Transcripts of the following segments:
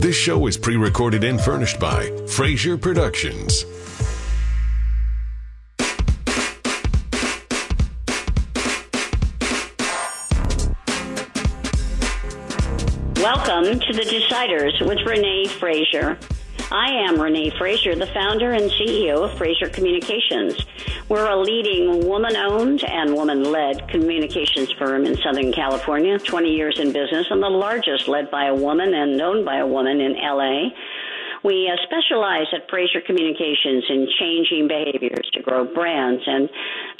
This show is pre recorded and furnished by Fraser Productions. Welcome to the Deciders with Renee Fraser. I am Renee Fraser, the founder and CEO of Fraser Communications. We're a leading woman owned and woman led communications firm in Southern California, 20 years in business, and the largest led by a woman and owned by a woman in LA. We uh, specialize at Fraser Communications in changing behaviors to grow brands and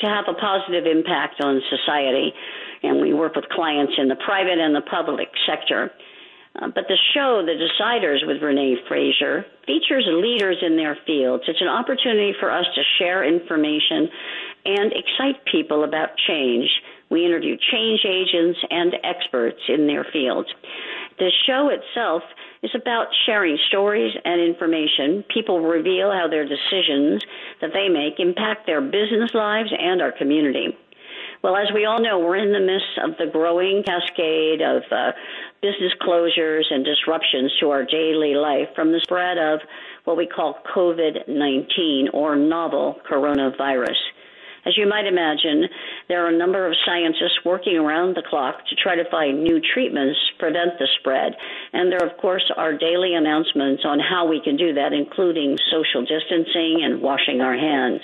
to have a positive impact on society. And we work with clients in the private and the public sector. Uh, but the show, The Deciders with Renee Fraser, features leaders in their fields. It's an opportunity for us to share information and excite people about change. We interview change agents and experts in their fields. The show itself is about sharing stories and information. People reveal how their decisions that they make impact their business lives and our community. Well, as we all know, we're in the midst of the growing cascade of uh, business closures and disruptions to our daily life from the spread of what we call COVID 19 or novel coronavirus. As you might imagine, there are a number of scientists working around the clock to try to find new treatments to prevent the spread. And there, of course, are daily announcements on how we can do that, including social distancing and washing our hands.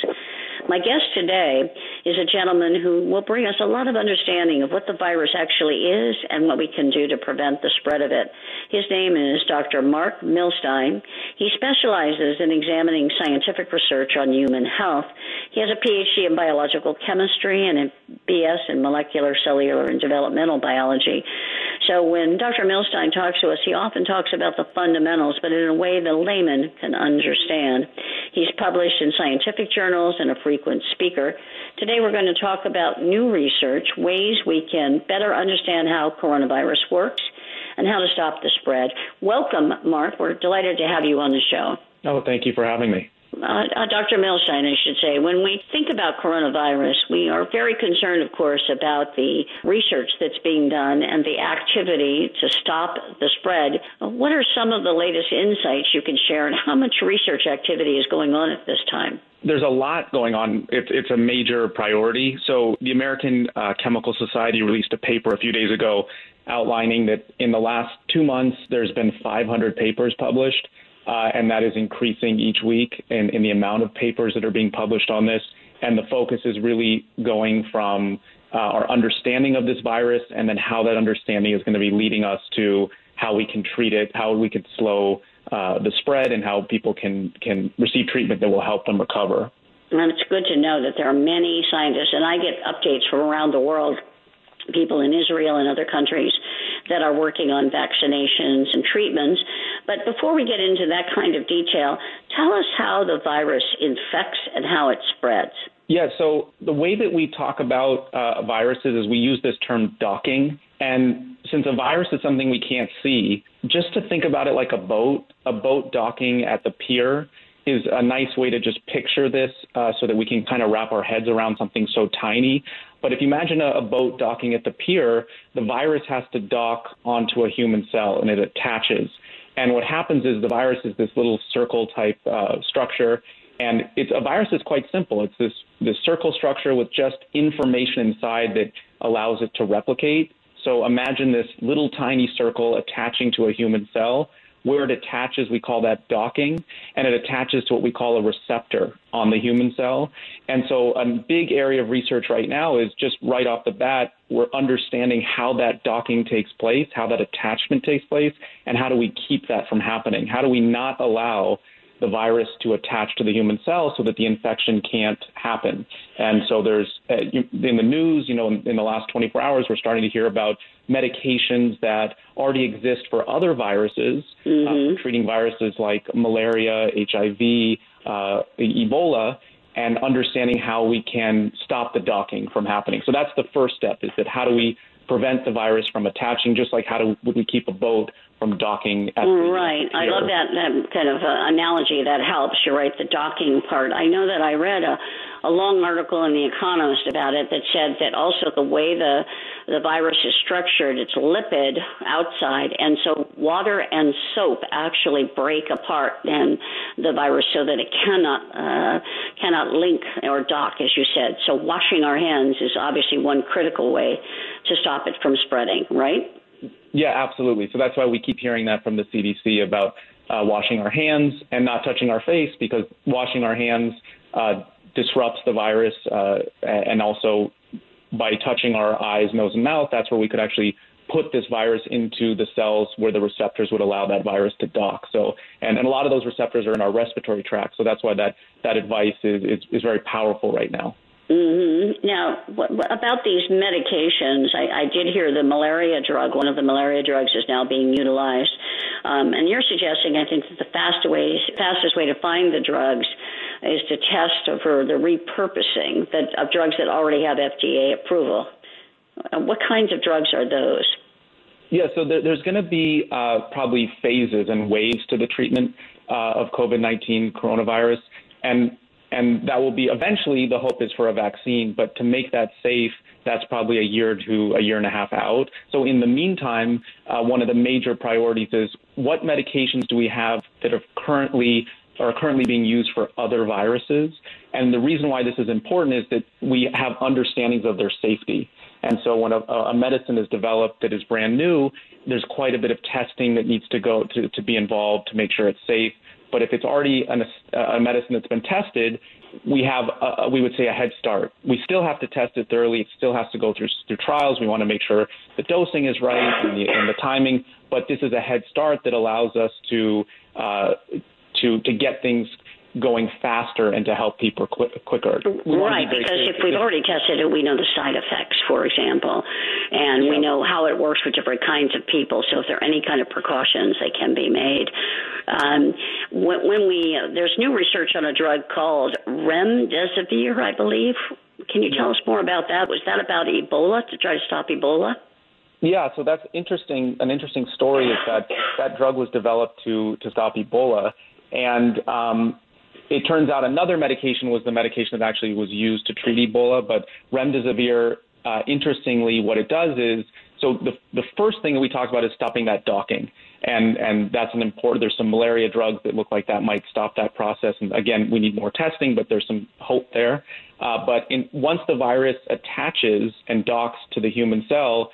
My guest today is a gentleman who will bring us a lot of understanding of what the virus actually is and what we can do to prevent the spread of it. His name is Dr. Marc Milstein. He specializes in examining scientific research on human health. He has a PhD in biological chemistry and BS in molecular, cellular, and developmental biology. So when Dr. Milstein talks to us, he often talks about the fundamentals, but in a way the layman can understand. He's published in scientific journals and a frequent speaker. Today we're going to talk about new research, ways we can better understand how coronavirus works, and how to stop the spread. Welcome, Marc. We're delighted to have you on the show. Oh, thank you for having me. Uh, uh, Dr. Milstein, I should say, when we think about coronavirus, we are very concerned, of course, about the research that's being done and the activity to stop the spread. What are some of the latest insights you can share, and how much research activity is going on at this time? There's a lot going on. It's, it's a major priority. So, the American uh, Chemical Society released a paper a few days ago outlining that in the last two months, there's been 500 papers published uh, and that is increasing each week in, in the amount of papers that are being published on this. And the focus is really going from uh, our understanding of this virus and then how that understanding is going to be leading us to how we can treat it, how we can slow uh, the spread, and how people can, can receive treatment that will help them recover. And it's good to know that there are many scientists, and I get updates from around the world people in Israel and other countries that are working on vaccinations and treatments. But before we get into that kind of detail, tell us how the virus infects and how it spreads. Yeah, so the way that we talk about uh, viruses is we use this term docking. And since a virus is something we can't see, just to think about it like a boat, a boat docking at the pier is a nice way to just picture this uh, so that we can kind of wrap our heads around something so tiny. But if you imagine a, a boat docking at the pier, the virus has to dock onto a human cell and it attaches. And what happens is the virus is this little circle type uh, structure. And it's a virus is quite simple. It's this, this circle structure with just information inside that allows it to replicate. So imagine this little tiny circle attaching to a human cell where it attaches, we call that docking, and it attaches to what we call a receptor on the human cell. And so, a big area of research right now is just right off the bat, we're understanding how that docking takes place, how that attachment takes place, and how do we keep that from happening? How do we not allow the virus to attach to the human cell so that the infection can't happen. And so there's uh, in the news, you know, in, in, the last 24 hours, we're starting to hear about medications that already exist for other viruses, uh, mm-hmm. uh, treating viruses like malaria, HIV, uh, Ebola. And understanding how we can stop the docking from happening. So that's the first step: is that how do we prevent the virus from attaching? Just like how do would we keep a boat from docking at the Right. I love that, that kind of uh, analogy. That helps. You're right, the docking part. I know that I read a, a long article in The Economist about it that said that also the way the the virus is structured, it's lipid outside, and so water and soap actually break apart then the virus so that it cannot uh, cannot link or dock, as you said. So washing our hands is obviously one critical way to stop it from spreading, right? Yeah, absolutely. So that's why we keep hearing that from the CDC about uh, washing our hands and not touching our face because washing our hands uh, disrupts the virus uh, and also by touching our eyes, nose, and mouth, that's where we could actually put this virus into the cells where the receptors would allow that virus to dock. So, and, and a lot of those receptors are in our respiratory tract. So that's why that, that advice is, is, is very powerful right now. Mm-hmm. Now, what, what about these medications? I, I did hear the malaria drug. One of the malaria drugs is now being utilized, um, and you're suggesting, I think, that the fastest way, fastest way to find the drugs is to test for the repurposing that, of drugs that already have FDA approval. Uh, what kinds of drugs are those? Yeah, so there, there's going to be uh, probably phases and waves to the treatment uh, of COVID 19 coronavirus. And and that will be eventually the hope is for a vaccine, but to make that safe, that's probably a year to a year and a half out. So in the meantime, uh, one of the major priorities is what medications do we have that are currently are currently being used for other viruses. And the reason why this is important is that we have understandings of their safety. And so when a, a medicine is developed that is brand new, there's quite a bit of testing that needs to go to, to be involved to make sure it's safe. But if it's already an, a medicine that's been tested, we have, a, we would say, a head start. We still have to test it thoroughly. It still has to go through, through trials. We want to make sure the dosing is right and the, and the timing. But this is a head start that allows us to uh, to to get things going faster and to help people quick, quicker. Right, be because if we've already tested it, we know the side effects, for example, and yeah. we know how it works with different kinds of people. So if there are any kind of precautions, they can be made. Um, when, when we uh, there's new research on a drug called remdesivir, I believe. Can you tell us more about that? Was that about Ebola to try to stop Ebola? Yeah, so that's interesting. An interesting story is that that drug was developed to to stop Ebola, and um, it turns out another medication was the medication that actually was used to treat Ebola. But remdesivir, uh, interestingly, what it does is so the the first thing that we talked about is stopping that docking, and and that's an important. There's some malaria drugs that look like that might stop that process, and again, we need more testing, but there's some hope there. Uh, but in, once the virus attaches and docks to the human cell,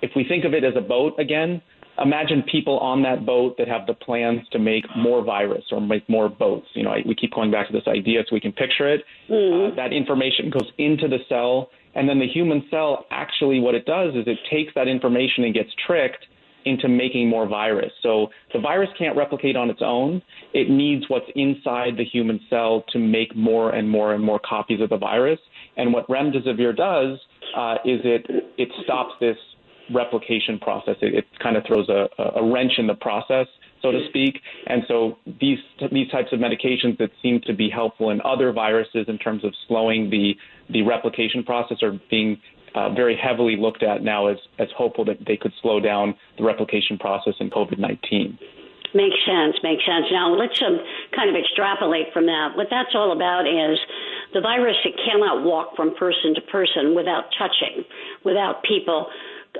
if we think of it as a boat again, imagine people on that boat that have the plans to make more virus or make more boats. You know, we keep going back to this idea so we can picture it. Mm-hmm. Uh, that information goes into the cell, and then the human cell actually what it does is it takes that information and gets tricked into making more virus. So the virus can't replicate on its own. It needs what's inside the human cell to make more and more and more copies of the virus. And what remdesivir does uh, is it it stops this replication process. It, it kind of throws a, a wrench in the process, so to speak. And so these these types of medications that seem to be helpful in other viruses in terms of slowing the the replication process are being uh, very heavily looked at now as as hopeful that they could slow down the replication process in COVID nineteen. Makes sense. Makes sense. Now let's um, kind of extrapolate from that. What that's all about is the virus. It cannot walk from person to person without touching, without people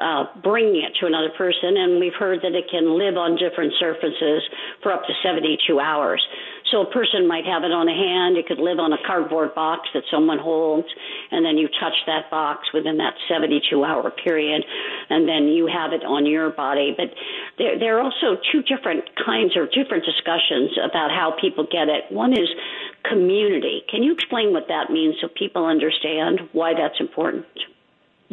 uh, bringing it to another person, and we've heard that it can live on different surfaces for up to 72 hours. So a person might have it on a hand, it could live on a cardboard box that someone holds, and then you touch that box within that 72 hour period, and then you have it on your body. But there, there are also two different kinds or different discussions about how people get it. One is community. Can you explain what that means so people understand why that's important?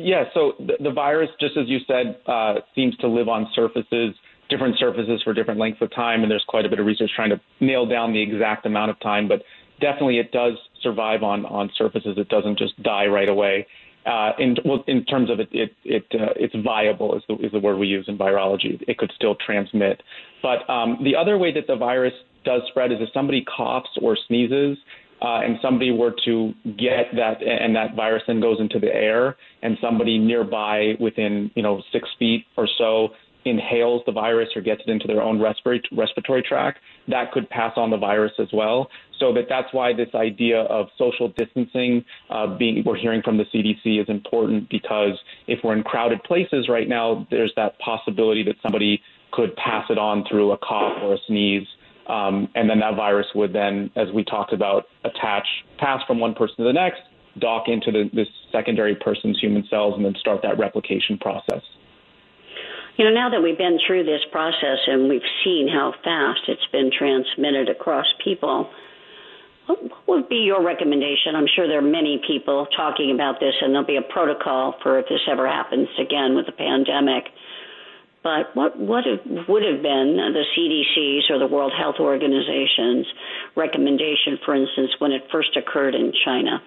Yeah, so the, the virus, just as you said, uh, seems to live on surfaces, different surfaces for different lengths of time, and there's quite a bit of research trying to nail down the exact amount of time. But definitely, it does survive on on surfaces. It doesn't just die right away. Uh, in well, in terms of it, it, it uh, it's viable is the is the word we use in virology. It could still transmit. But um, the other way that the virus does spread is if somebody coughs or sneezes, uh, and somebody were to get that and that virus then goes into the air and somebody nearby within you know six feet or so inhales the virus or gets it into their own respiratory respiratory tract, that could pass on the virus as well. So that that's why this idea of social distancing, uh, being we're hearing from the CDC, is important because if we're in crowded places right now, there's that possibility that somebody could pass it on through a cough or a sneeze. Um, and then that virus would then, as we talked about, attach, pass from one person to the next, dock into the, this secondary person's human cells, and then start that replication process. You know, now that we've been through this process and we've seen how fast it's been transmitted across people, what would be your recommendation? I'm sure there are many people talking about this, and there'll be a protocol for if this ever happens again with the pandemic. But what what would have been the CDC's or the World Health Organization's recommendation, for instance, when it first occurred in China?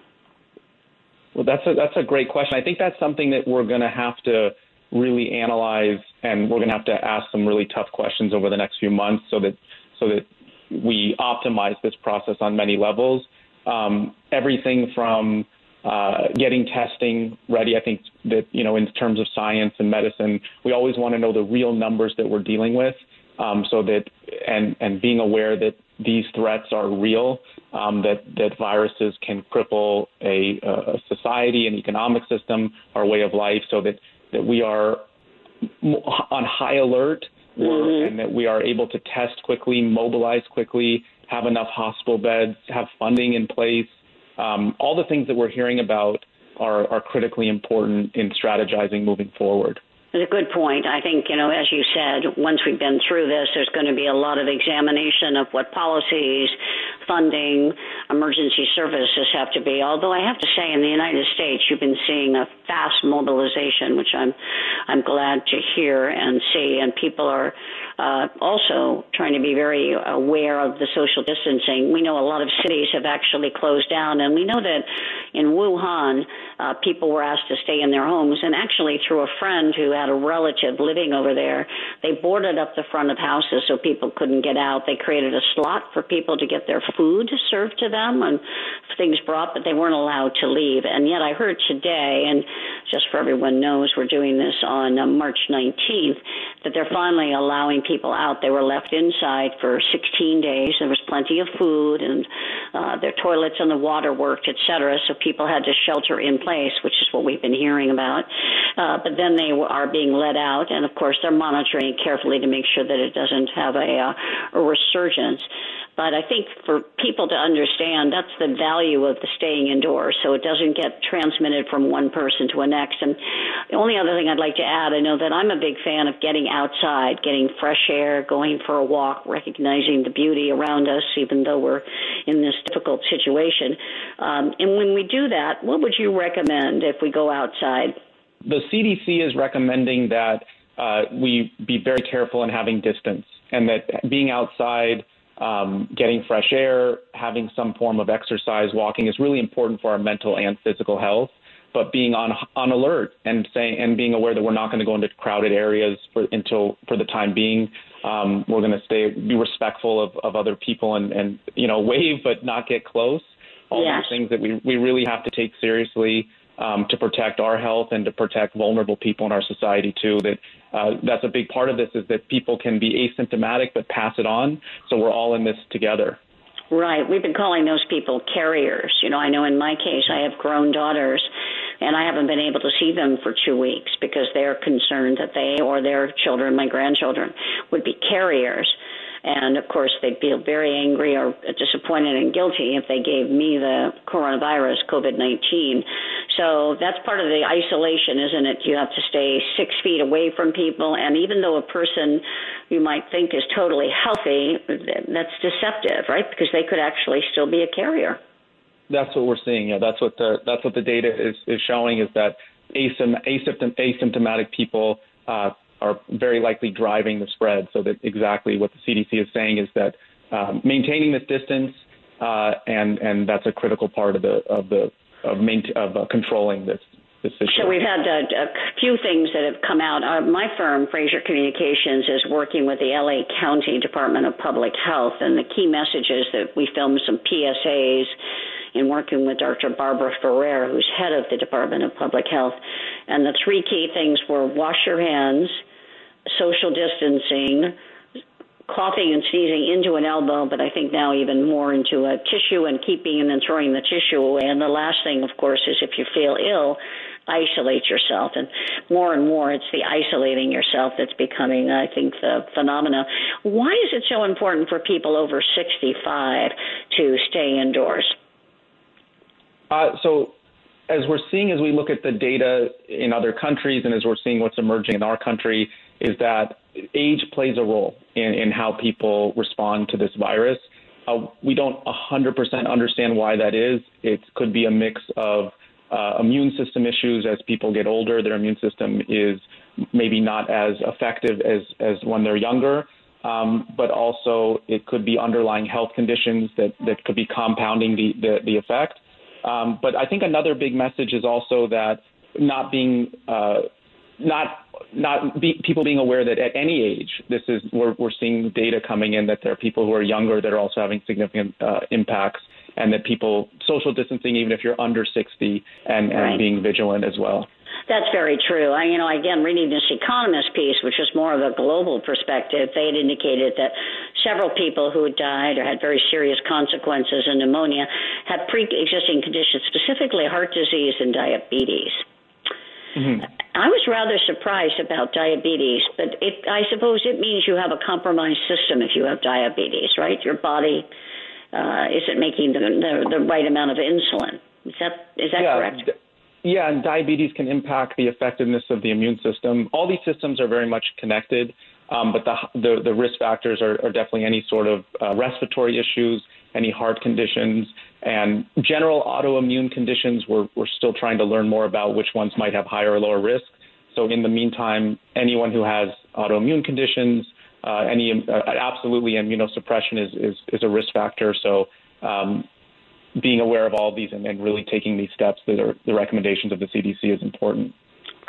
Well, that's a that's a great question. I think that's something that we're going to have to really analyze, and we're going to have to ask some really tough questions over the next few months, so that so that we optimize this process on many levels. Um, everything from uh, getting testing ready. I think that you know, in terms of science and medicine, we always want to know the real numbers that we're dealing with, um, so that and and being aware that these threats are real, um, that that viruses can cripple a, a society, an economic system, our way of life, so that that we are on high alert mm-hmm. and that we are able to test quickly, mobilize quickly, have enough hospital beds, have funding in place. Um, all the things that we're hearing about are, are critically important in strategizing moving forward. It's a good point. I think, you know, as you said, once we've been through this, there's going to be a lot of examination of what policies, funding, emergency services have to be. Although I have to say, in the United States, you've been seeing a fast mobilization, which I'm, I'm glad to hear and see. And people are uh, also trying to be very aware of the social distancing. We know a lot of cities have actually closed down, and we know that in Wuhan, uh, people were asked to stay in their homes. And actually, through a friend who had a relative living over there, they boarded up the front of houses so people couldn't get out. They created a slot for people to get their food served to them and things brought, but they weren't allowed to leave. And yet, I heard today, and just for everyone knows, we're doing this on uh, March 19th, that they're finally allowing people out. They were left inside for 16 days. There was plenty of food, and uh, their toilets and the water worked, et cetera. So people had to shelter in place, which is what we've been hearing about. Uh, but then they are being let out, and of course they're monitoring carefully to make sure that it doesn't have a, uh, a resurgence. But I think for people to understand, that's the value of the staying indoors, so it doesn't get transmitted from one person to the next. And the only other thing I'd like to add, I know that I'm a big fan of getting outside, getting fresh air, going for a walk, recognizing the beauty around us, even though we're in this difficult situation. Um, and when we do that, what would you recommend if we go outside? The CDC is recommending that uh, we be very careful in having distance and that being outside um, getting fresh air, having some form of exercise, walking is really important for our mental and physical health. But being on on alert and saying and being aware that we're not going to go into crowded areas for until for the time being. Um, we're going to stay be respectful of, of other people and and you know wave but not get close. All yes. these things that we we really have to take seriously um, to protect our health and to protect vulnerable people in our society too. That uh, that's a big part of this is that people can be asymptomatic but pass it on. So we're all in this together. Right. We've been calling those people carriers. You know, I know in my case, I have grown daughters, and I haven't been able to see them for two weeks because they're concerned that they or their children, my grandchildren, would be carriers. And of course, they'd feel very angry or disappointed and guilty if they gave me the coronavirus, COVID 19. So that's part of the isolation, isn't it? You have to stay six feet away from people. And even though a person you might think is totally healthy, that's deceptive, right? Because they could actually still be a carrier. That's what we're seeing. Yeah, that's what the that's what the data is, is showing is that asymptomatic people uh, are very likely driving the spread. So that exactly what the CDC is saying is that um, maintaining this distance uh, and and that's a critical part of the of the of, main, of uh, controlling this. So we've had a, a few things that have come out. Uh, my firm, Fraser Communications, is working with the LA County Department of Public Health, and the key messages that we filmed some PSAs in working with Dr. Barbara Ferrer, who's head of the Department of Public Health. And the three key things were wash your hands, social distancing, coughing and sneezing into an elbow, but I think now even more into a tissue and keeping and then throwing the tissue away. And the last thing, of course, is if you feel ill, isolate yourself. And more and more, it's the isolating yourself that's becoming, I think, the phenomena. Why is it so important for people over 65 to stay indoors? Uh, so, as we're seeing as we look at the data in other countries and as we're seeing what's emerging in our country, is that age plays a role in, in how people respond to this virus. Uh, we don't 100% understand why that is. It could be a mix of uh, immune system issues as people get older. Their immune system is maybe not as effective as, as when they're younger. Um, but also it could be underlying health conditions that, that could be compounding the, the, the effect. Um, but I think another big message is also that not being uh, not not be, people being aware that at any age, this is we're, we're seeing data coming in that there are people who are younger that are also having significant uh, impacts, and that people social distancing even if you're under 60 and, right. and being vigilant as well. That's very true. I, you know, again, reading this Economist piece, which was more of a global perspective, they had indicated that several people who had died or had very serious consequences in pneumonia had pre-existing conditions, specifically heart disease and diabetes. Mm-hmm. I was rather surprised about diabetes, but it, I suppose it means you have a compromised system if you have diabetes, right? Your body uh, isn't making the, the, the right amount of insulin. Is that is that yeah, correct? D- yeah, and diabetes can impact the effectiveness of the immune system. All these systems are very much connected, um, but the, the, the risk factors are, are definitely any sort of uh, respiratory issues, any heart conditions, and general autoimmune conditions. We're, we're still trying to learn more about which ones might have higher or lower risk. So in the meantime, anyone who has autoimmune conditions, uh, any uh, absolutely immunosuppression is, is, is a risk factor. So um, being aware of all of these and, and really taking these steps that are the recommendations of the CDC is important.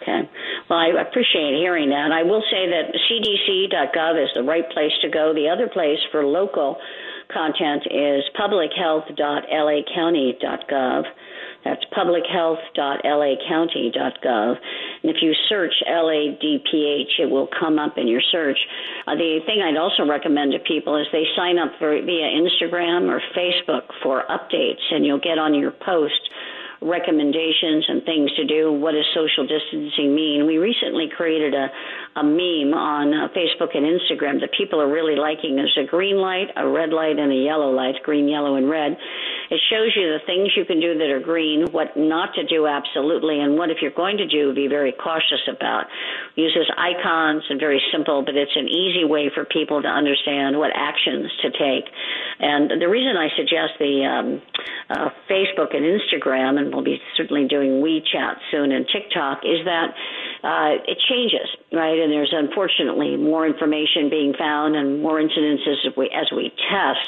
Okay. Well, I appreciate hearing that. I will say that cdc.gov is the right place to go. The other place for local content is publichealth.lacounty.gov. That's publichealth.lacounty.gov. And if you search LADPH, it will come up in your search. Uh, the thing I'd also recommend to people is they sign up for, via Instagram or Facebook for updates, and you'll get on your post recommendations and things to do. What does social distancing mean? We recently created a, a meme on uh, Facebook and Instagram that people are really liking. There's a green light, a red light, and a yellow light, green, yellow, and red. It shows you the things you can do that are green, what not to do absolutely, and what if you're going to do, be very cautious about. Uses icons and very simple, but it's an easy way for people to understand what actions to take. And the reason I suggest the um, uh, Facebook and Instagram, and we'll be certainly doing WeChat soon and TikTok, is that uh, it changes, right? And there's unfortunately more information being found and more incidences as we, as we test.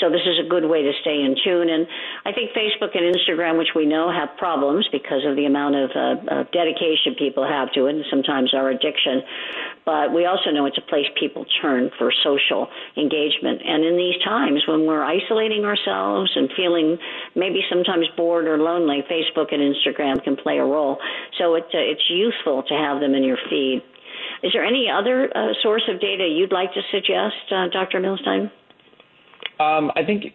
So this is a good way to stay in tune. And I think Facebook and Instagram, which we know have problems because of the amount of uh, dedication people have to it, and sometimes our addiction, but we also know it's a place people turn for social engagement. And in these times when we're isolating ourselves and feeling maybe sometimes bored or lonely, Facebook and Instagram can play a role. So uh, it's useful to have them in your feed. Is there any other uh, source of data you'd like to suggest, uh, Dr. Milstein? Um, I think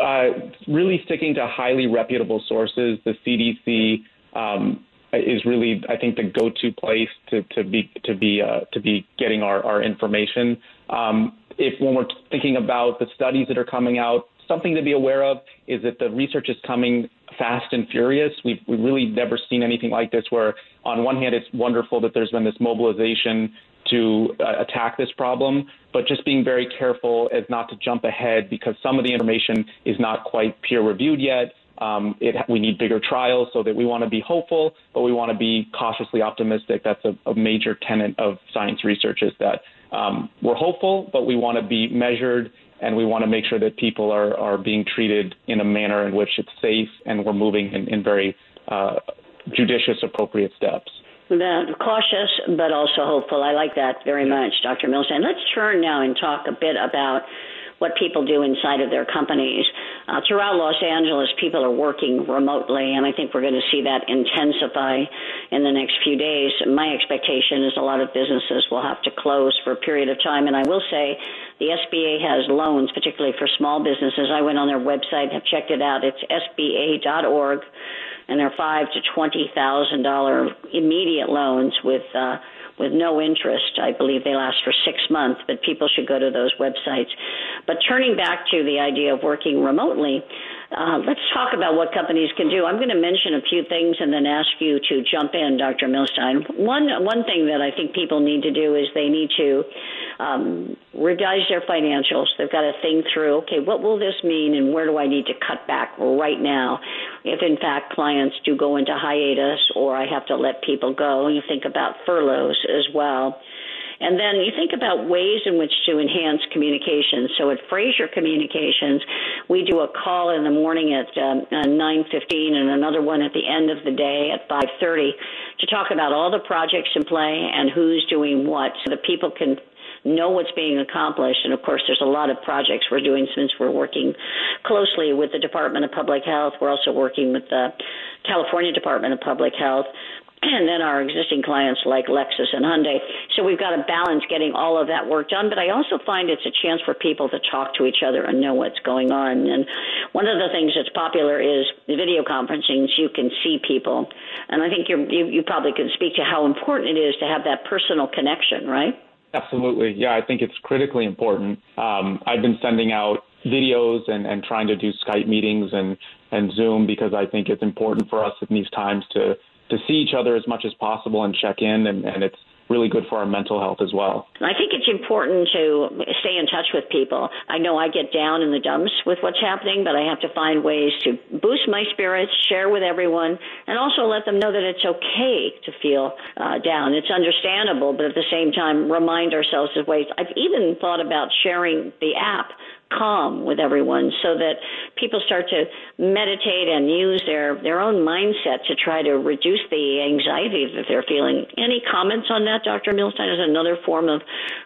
uh, really sticking to highly reputable sources. The CDC um, is really, I think, the go-to place to, to be to be uh, to be getting our, our information. Um, if when we're thinking about the studies that are coming out, something to be aware of is that the research is coming fast and furious. We've, we've really never seen anything like this where, on one hand, it's wonderful that there's been this mobilization to uh, attack this problem, but just being very careful as not to jump ahead because some of the information is not quite peer reviewed yet. Um, it, we need bigger trials so that we want to be hopeful, but we want to be cautiously optimistic. That's a, a major tenet of science research is that um, we're hopeful, but we want to be measured and we want to make sure that people are, are being treated in a manner in which it's safe and we're moving in, in very uh, judicious, appropriate steps. Cautious, but also hopeful. I like that very much, Dr. Milstein. Let's turn now and talk a bit about what people do inside of their companies. Uh, throughout Los Angeles, people are working remotely, and I think we're going to see that intensify in the next few days. My expectation is a lot of businesses will have to close for a period of time, and I will say the SBA has loans, particularly for small businesses. I went on their website, have checked it out. It's sba.org, and they're five to twenty thousand dollar immediate loans with. Uh, with no interest. I believe they last for six months, but people should go to those websites. But turning back to the idea of working remotely, uh, let's talk about what companies can do. I'm going to mention a few things and then ask you to jump in, Dr. Milstein. One one thing that I think people need to do is they need to um, revise their financials. They've got to think through, okay, what will this mean, and where do I need to cut back right now? If in fact clients do go into hiatus, or I have to let people go, you think about furloughs as well. And then you think about ways in which to enhance communication. So at Fraser Communications, we do a call in the morning at um, 9:15 and another one at the end of the day at 5:30 to talk about all the projects in play and who's doing what, so that people can know what's being accomplished. And of course, there's a lot of projects we're doing since we're working closely with the Department of Public Health. We're also working with the California Department of Public Health and then our existing clients like Lexus and Hyundai. So we've got to balance getting all of that work done, but I also find it's a chance for people to talk to each other and know what's going on. And one of the things that's popular is video conferencing, so you can see people. And I think you you probably can speak to how important it is to have that personal connection, right? Absolutely. Yeah, I think it's critically important. Um, I've been sending out videos and, and trying to do Skype meetings and, and Zoom because I think it's important for us in these times to to see each other as much as possible and check in, and, and it's really good for our mental health as well. I think it's important to stay in touch with people. I know I get down in the dumps with what's happening, but I have to find ways to boost my spirits, share with everyone, and also let them know that it's okay to feel uh, down. It's understandable, but at the same time, remind ourselves of ways. I've even thought about sharing the app calm with everyone so that people start to meditate and use their, their own mindset to try to reduce the anxiety that they're feeling. Any comments on that, Dr. Milstein, as another form of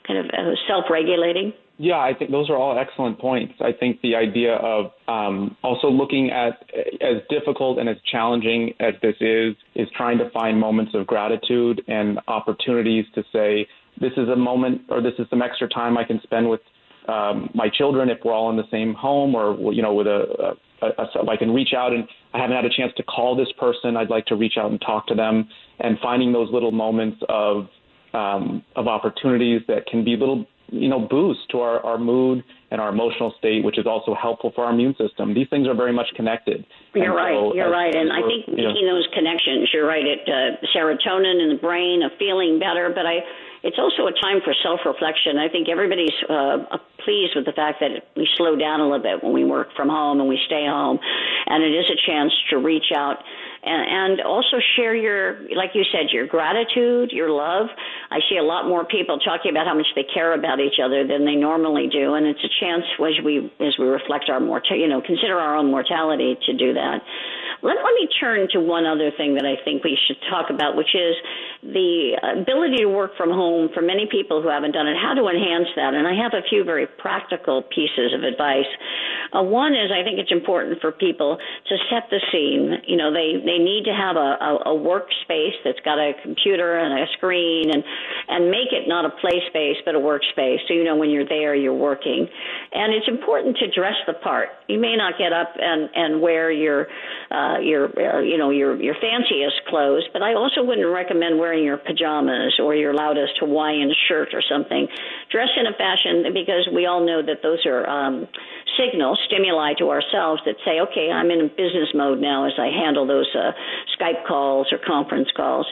kind of uh, self regulating? Yeah, I think those are all excellent points. I think the idea of um, also looking at as difficult and as challenging as this is, is trying to find moments of gratitude and opportunities to say, this is a moment or this is some extra time I can spend with um, my children if we're all in the same home or you know with a, a, a, a I can reach out and I haven't had a chance to call this person I'd like to reach out and talk to them and finding those little moments of um, of opportunities that can be little you know boost to our, our mood and our emotional state, which is also helpful for our immune system. These things are very much connected. You're and right. So you're right. And I think making know, those connections, you're right. It uh, serotonin in the brain, of feeling better. But I it's also a time for self-reflection. I think everybody's uh, pleased with the fact that we slow down a little bit when we work from home and we stay home, and it is a chance to reach out and, and also share your, like you said, your gratitude, your love. I see a lot more people talking about how much they care about each other than they normally do, and it's a chance as we as we reflect our mortality, you know, consider our own mortality to do that. Let, let me turn to one other thing that I think we should talk about, which is the ability to work from home for many people who haven't done it, how to enhance that. And I have a few very practical pieces of advice. Uh, one is I think it's important for people to set the scene. You know, they, they need to have a, a, a workspace that's got a computer and a screen and, and make it not a play space, but a workspace. So, you know, when you're there, you're working. And it's important to dress the part. You may not get up and, and wear your, uh, your, uh, you know, your, your fanciest clothes, but I also wouldn't recommend wearing your pajamas or your loudest Hawaiian shirt or something. Dress in a fashion because we all know that those are um, signals, stimuli to ourselves that say, okay, I'm in business mode now as I handle those uh, Skype calls or conference calls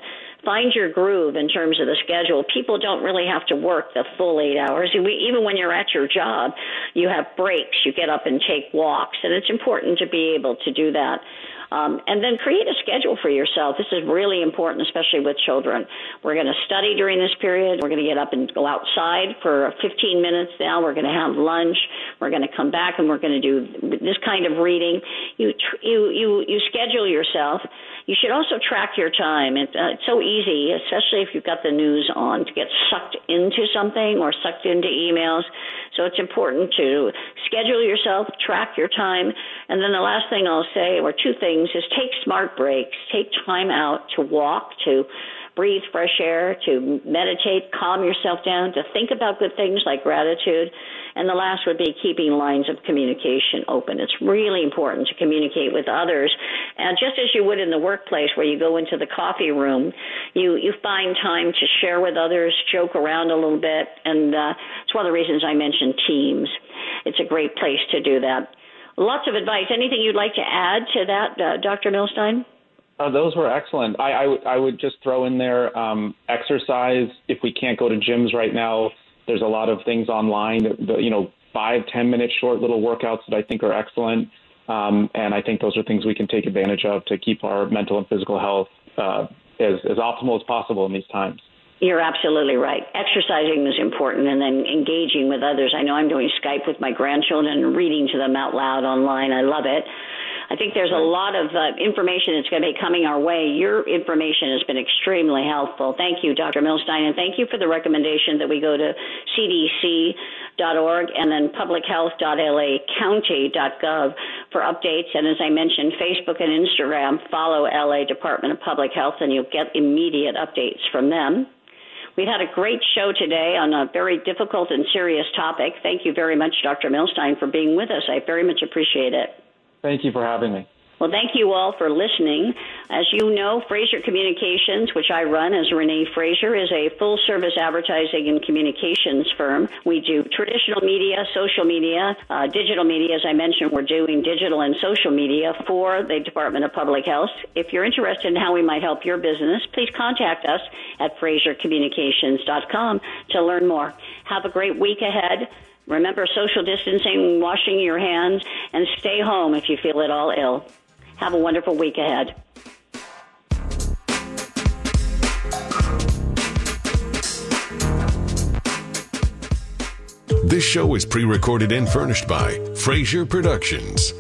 find your groove in terms of the schedule. People don't really have to work the full eight hours. Even when you're at your job, you have breaks. You get up and take walks, and it's important to be able to do that. Um, and then create a schedule for yourself. This is really important, especially with children. We're going to study during this period. We're going to get up and go outside for 15 minutes now. We're going to have lunch. We're going to come back and we're going to do this kind of reading. You, you, you, you schedule yourself You should also track your time. Uh, it's so easy, especially if you've got the news on, to get sucked into something or sucked into emails. So it's important to schedule yourself, track your time, and then the last thing I'll say, or two things, is take smart breaks. Take time out to walk, to breathe fresh air, to meditate, calm yourself down, to think about good things like gratitude. And the last would be keeping lines of communication open. It's really important to communicate with others. And just as you would in the workplace where you go into the coffee room, you, you find time to share with others, joke around a little bit. And uh, it's one of the reasons I mentioned teams. It's a great place to do that. Lots of advice. Anything you'd like to add to that, uh, Dr. Milstein? Uh, those were excellent. I, would just throw in there um, exercise. If we can't go to gyms right now, there's a lot of things online. That, you know, five, ten minute short little workouts that I think are excellent. Um, and I think those are things we can take advantage of to keep our mental and physical health uh, as, as optimal as possible in these times. You're absolutely right. Exercising is important and then engaging with others. I know I'm doing Skype with my grandchildren and reading to them out loud online. I love it. I think there's a lot of uh, information that's going to be coming our way. Your information has been extremely helpful. Thank you, Dr. Milstein, and thank you for the recommendation that we go to cdc.org and then publichealth.lacounty.gov for updates. And as I mentioned, Facebook and Instagram follow LA Department of Public Health, and you'll get immediate updates from them. We've had a great show today on a very difficult and serious topic. Thank you very much, Dr. Milstein, for being with us. I very much appreciate it. Thank you for having me. Well, thank you all for listening. As you know, Fraser Communications, which I run as Renee Fraser, is a full service advertising and communications firm. We do traditional media, social media, uh, digital media. As I mentioned, we're doing digital and social media for the Department of Public Health. If you're interested in how we might help your business, please contact us at FraserCommunications.com to learn more. Have a great week ahead. Remember social distancing, washing your hands, and stay home if you feel at all ill. Have a wonderful week ahead. This show is pre recorded and furnished by Fraser Productions.